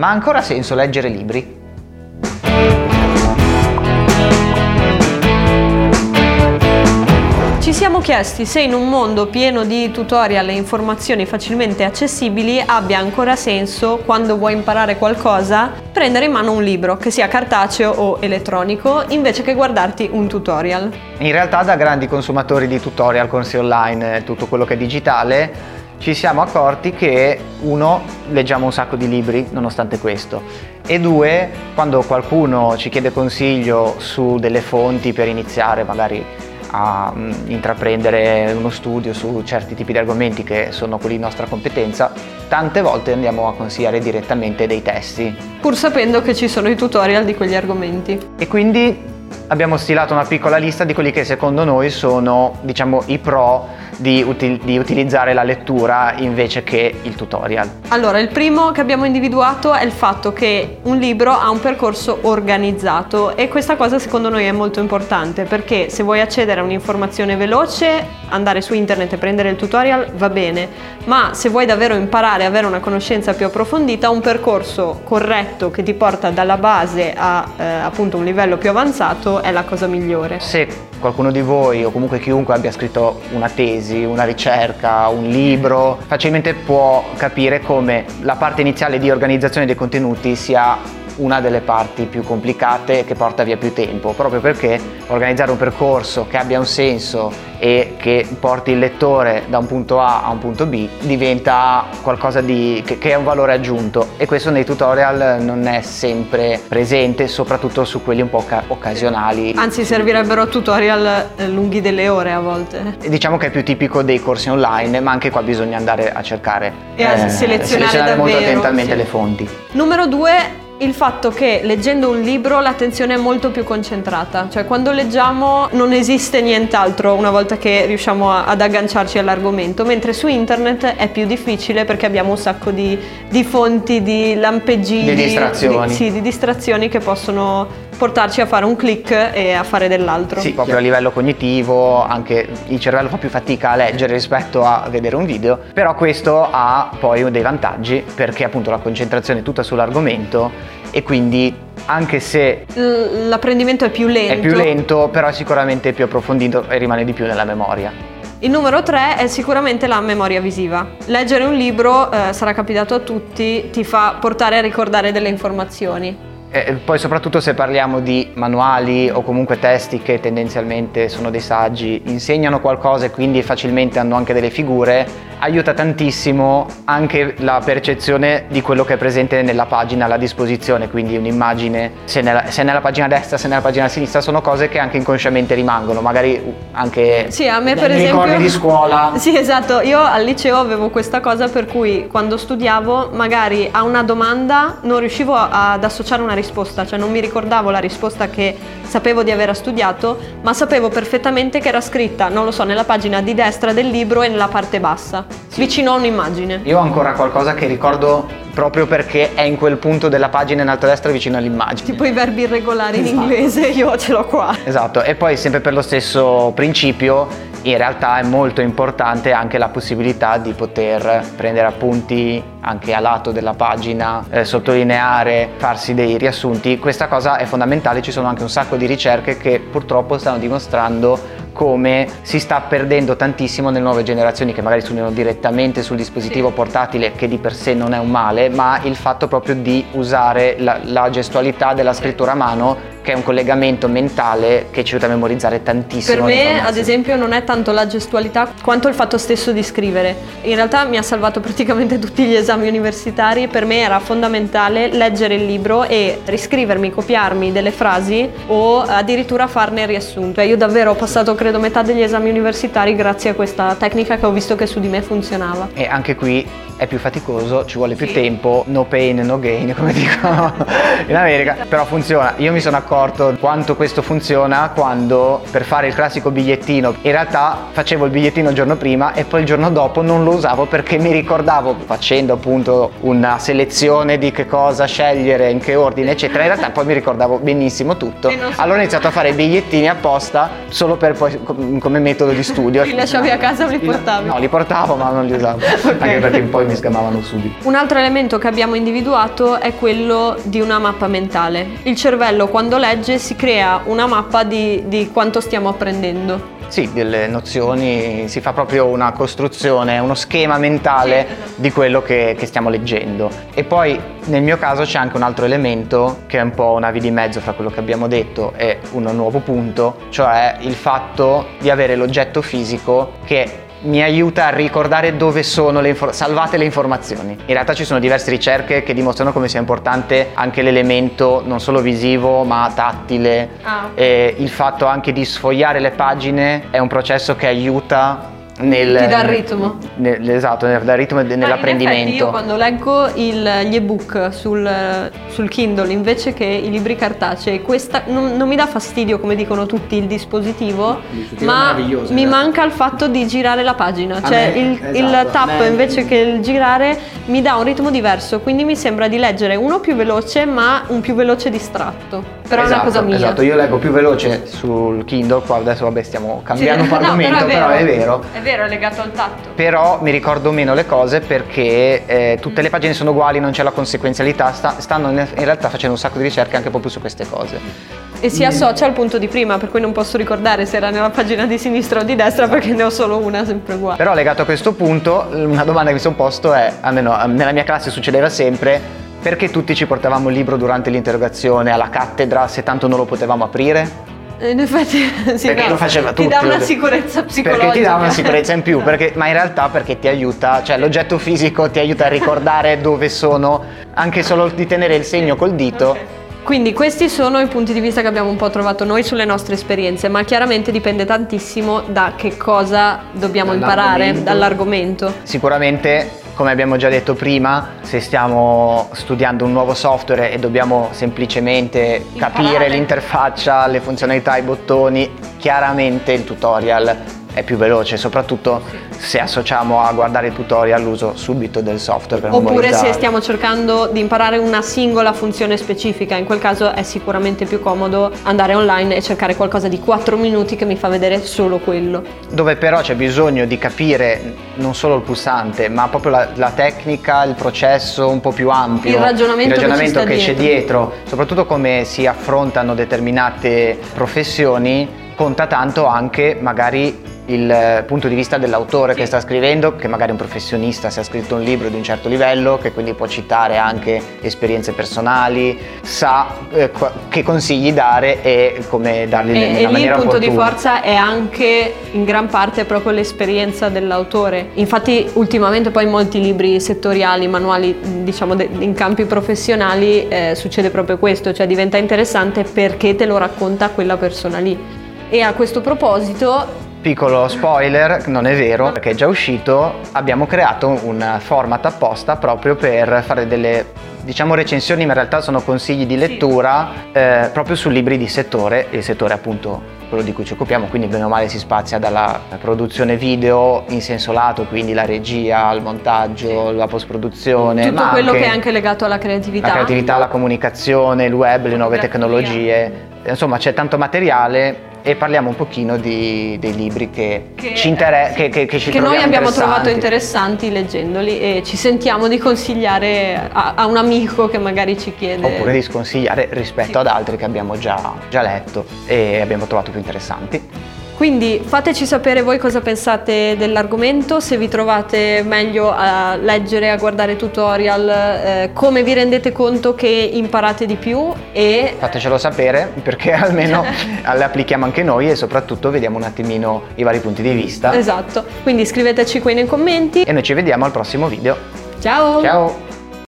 Ma ha ancora senso leggere libri? Ci siamo chiesti se in un mondo pieno di tutorial e informazioni facilmente accessibili abbia ancora senso, quando vuoi imparare qualcosa, prendere in mano un libro, che sia cartaceo o elettronico, invece che guardarti un tutorial. In realtà da grandi consumatori di tutorial, corsi online, tutto quello che è digitale, ci siamo accorti che uno, leggiamo un sacco di libri nonostante questo e due, quando qualcuno ci chiede consiglio su delle fonti per iniziare magari a mh, intraprendere uno studio su certi tipi di argomenti che sono quelli di nostra competenza, tante volte andiamo a consigliare direttamente dei testi. Pur sapendo che ci sono i tutorial di quegli argomenti. E quindi abbiamo stilato una piccola lista di quelli che secondo noi sono, diciamo, i pro di, util- di, utilizzare la lettura invece che il tutorial. Allora, il primo che abbiamo individuato è il fatto che un libro ha un percorso organizzato e questa cosa secondo noi è molto importante perché se vuoi accedere a un'informazione veloce, andare su internet e prendere il tutorial va bene, ma se vuoi davvero imparare avere una conoscenza più approfondita, un percorso corretto che ti porta dalla base a eh, appunto un livello più avanzato è la cosa migliore. Se qualcuno di voi o comunque chiunque abbia scritto una tesi, una ricerca, un libro, facilmente può capire come la parte iniziale di organizzazione dei contenuti sia una delle parti più complicate che porta via più tempo, proprio perché organizzare un percorso che abbia un senso e che porti il lettore da un punto A a un punto B diventa qualcosa di, che, che è un valore aggiunto e questo nei tutorial non è sempre presente, soprattutto su quelli un po' ca- occasionali. Anzi, servirebbero tutorial eh, lunghi delle ore a volte. Diciamo che è più tipico dei corsi online, ma anche qua bisogna andare a cercare e a eh, selezionare, selezionare molto davvero, attentamente sì. le fonti. Numero due il fatto che leggendo un libro l'attenzione è molto più concentrata, cioè quando leggiamo non esiste nient'altro una volta che riusciamo a- ad agganciarci all'argomento, mentre su internet è più difficile perché abbiamo un sacco di, di fonti, di lampeggini, Di distrazioni. di- sì, di distrazioni che possono portarci a fare un click e a fare dell'altro. Sì, proprio a livello cognitivo, anche il cervello fa più fatica a leggere rispetto a vedere un video, però questo ha poi dei vantaggi perché appunto la concentrazione è tutta sull'argomento e quindi anche se L'apprendimento è più lento. è più lento, però è sicuramente più approfondito e rimane di più nella memoria. Il numero 3 è sicuramente la memoria visiva. Leggere un libro, eh, sarà capitato a tutti, ti fa portare a ricordare delle informazioni. E poi soprattutto se parliamo di manuali o comunque testi che tendenzialmente sono dei saggi, insegnano qualcosa e quindi facilmente hanno anche delle figure, aiuta tantissimo anche la percezione di quello che è presente nella pagina alla disposizione, quindi un'immagine, se nella, se nella pagina destra, se nella pagina sinistra, sono cose che anche inconsciamente rimangono, magari anche Sì, a me per esempio... di scuola. Sì, esatto. Io al liceo avevo questa cosa per cui quando studiavo magari a una domanda non riuscivo ad associare una risposta, cioè non mi ricordavo la risposta che sapevo di aver studiato, ma sapevo perfettamente che era scritta, non lo so, nella pagina di destra del libro e nella parte bassa, vicino a un'immagine. Io ho ancora qualcosa che ricordo proprio perché è in quel punto della pagina in alto a destra vicino all'immagine. Tipo i verbi irregolari in inglese, io ce l'ho qua. Esatto, e poi sempre per lo stesso principio, in realtà è molto importante anche la possibilità di poter prendere appunti anche a lato della pagina, eh, sottolineare, farsi dei riassunti. Questa cosa è fondamentale, ci sono anche un sacco di ricerche che purtroppo stanno dimostrando come si sta perdendo tantissimo nelle nuove generazioni che magari studiano direttamente sul dispositivo portatile, che di per sé non è un male, ma il fatto proprio di usare la, la gestualità della scrittura a mano che è un collegamento mentale che ci aiuta a memorizzare tantissimo. Per me, ad esempio, non è tanto la gestualità quanto il fatto stesso di scrivere. In realtà mi ha salvato praticamente tutti gli esami universitari. Per me era fondamentale leggere il libro e riscrivermi, copiarmi delle frasi o addirittura farne il riassunto. Io davvero ho passato, credo, metà degli esami universitari grazie a questa tecnica che ho visto che su di me funzionava. E anche qui è più faticoso, ci vuole più Sì. tempo, no pain, no gain, come dicono in America, però funziona. Io mi sono accorto quanto questo funziona quando per fare il classico bigliettino, in realtà facevo il bigliettino il giorno prima e poi il giorno dopo non lo usavo perché mi ricordavo facendo appunto una selezione di che cosa scegliere, in che ordine, eccetera. In realtà poi mi ricordavo benissimo tutto. Allora ho iniziato a fare i bigliettini apposta solo per poi com- come metodo di studio. Li lasciavi a casa o li portavi? No, li portavo ma non li usavo. Anche perché poi mi sgamavano subito. Un altro elemento che abbiamo individuato è quello di una mappa mentale. Il cervello quando legge si crea una mappa di, di quanto stiamo apprendendo. Sì, delle nozioni, si fa proprio una costruzione, uno schema mentale di quello che, che, stiamo leggendo. E poi nel mio caso c'è anche un altro elemento che è un po' una via di mezzo fra quello che abbiamo detto e un nuovo punto, cioè il fatto di avere l'oggetto fisico che mi aiuta a ricordare dove sono le infor- salvate le informazioni. In realtà ci sono diverse ricerche che dimostrano come sia importante anche l'elemento non solo visivo ma tattile. Ah. E il fatto anche di sfogliare le pagine è un processo che aiuta nel, ti dà il ritmo. Nel, esatto, nel, dà il ritmo nell'apprendimento. io quando leggo il, gli ebook sul, sul, Kindle invece che i libri cartacei, questa non, non, mi dà fastidio come dicono tutti il dispositivo, ma mi manca il fatto di girare la pagina, cioè me, il, esatto, il tap invece che il girare mi dà un ritmo diverso, quindi mi sembra di leggere uno più veloce ma un più veloce distratto. Però esatto, è una cosa esatto, mia. Esatto, io leggo più veloce sul Kindle, qua adesso vabbè stiamo cambiando sì, argomento, no, però, è, vero, però è vero. È vero, è legato al tatto. Però mi ricordo meno le cose perché eh, tutte le pagine sono uguali, non c'è la conseguenzialità, sta, stanno in realtà facendo un sacco di ricerche anche proprio su queste cose. E si associa al punto di prima, per cui non posso ricordare se era nella pagina di sinistra o di destra perché ne ho solo una sempre uguale. Però legato a questo punto, una domanda che mi sono posto è, almeno nella mia classe succedeva sempre, perché tutti ci portavamo il libro durante l'interrogazione alla cattedra se tanto non lo potevamo aprire? In effetti sì, perché no, lo faceva tutti. Ti dà una sicurezza psicologica. Perché ti dà una sicurezza in più, perché, ma in realtà perché ti aiuta, cioè l'oggetto fisico ti aiuta a ricordare dove sono, anche solo di tenere il segno col dito. Okay. Quindi questi sono i punti di vista che abbiamo un po' trovato noi sulle nostre esperienze, ma chiaramente dipende tantissimo da che cosa dobbiamo imparare dall'argomento. Sicuramente come abbiamo già detto prima, se stiamo studiando un nuovo software e dobbiamo semplicemente Imparare. capire l'interfaccia, le funzionalità, i bottoni, chiaramente il tutorial è più veloce, soprattutto se associamo a guardare il tutorial l'uso subito del software Oppure se stiamo cercando di imparare una singola funzione specifica, in quel caso è sicuramente più comodo andare online e cercare qualcosa di 4 minuti che mi fa vedere solo quello. Dove però c'è bisogno di capire non solo il pulsante, ma proprio la, la tecnica, il processo un po' più ampio, il ragionamento, il ragionamento che, che c'è dietro, soprattutto come si affrontano determinate professioni conta tanto anche magari il punto di vista dell'autore sì. che sta scrivendo, che magari è un professionista, se ha scritto un libro di un certo livello, che quindi può citare anche esperienze personali, sa eh, che consigli dare e come darli e, nella e maniera opportuna. il punto opportuna. di forza è anche in gran parte proprio l'esperienza dell'autore. Infatti ultimamente poi molti libri settoriali, manuali diciamo in campi professionali eh, succede proprio questo, cioè diventa interessante perché te lo racconta quella persona lì. E a questo proposito Piccolo spoiler, non è vero, perché è già uscito, abbiamo creato un format apposta proprio per fare delle diciamo recensioni, ma in realtà sono consigli di lettura sì. eh, proprio su libri di settore, il settore appunto quello di cui ci occupiamo, quindi bene o male si spazia dalla produzione video in senso lato, quindi la regia, il montaggio, sì. la post-produzione. Tutto quello che è anche legato alla creatività. La creatività, la comunicazione, il web, le nuove tecnologie. Insomma c'è tanto materiale e parliamo un pochino di, dei libri che, che ci, inter- che, che, che ci che noi abbiamo trovato interessanti leggendoli e ci sentiamo di consigliare a, a, un amico che magari ci chiede oppure di sconsigliare rispetto sì. ad altri che abbiamo già, già letto e abbiamo trovato più interessanti. Quindi fateci sapere voi cosa pensate dell'argomento, se vi trovate meglio a leggere, a guardare tutorial, eh, come vi rendete conto che imparate di più e... Fatecelo sapere perché almeno le applichiamo anche noi e soprattutto vediamo un attimino i vari punti di vista. Esatto, quindi scriveteci qui nei commenti. E noi ci vediamo al prossimo video. Ciao! Ciao!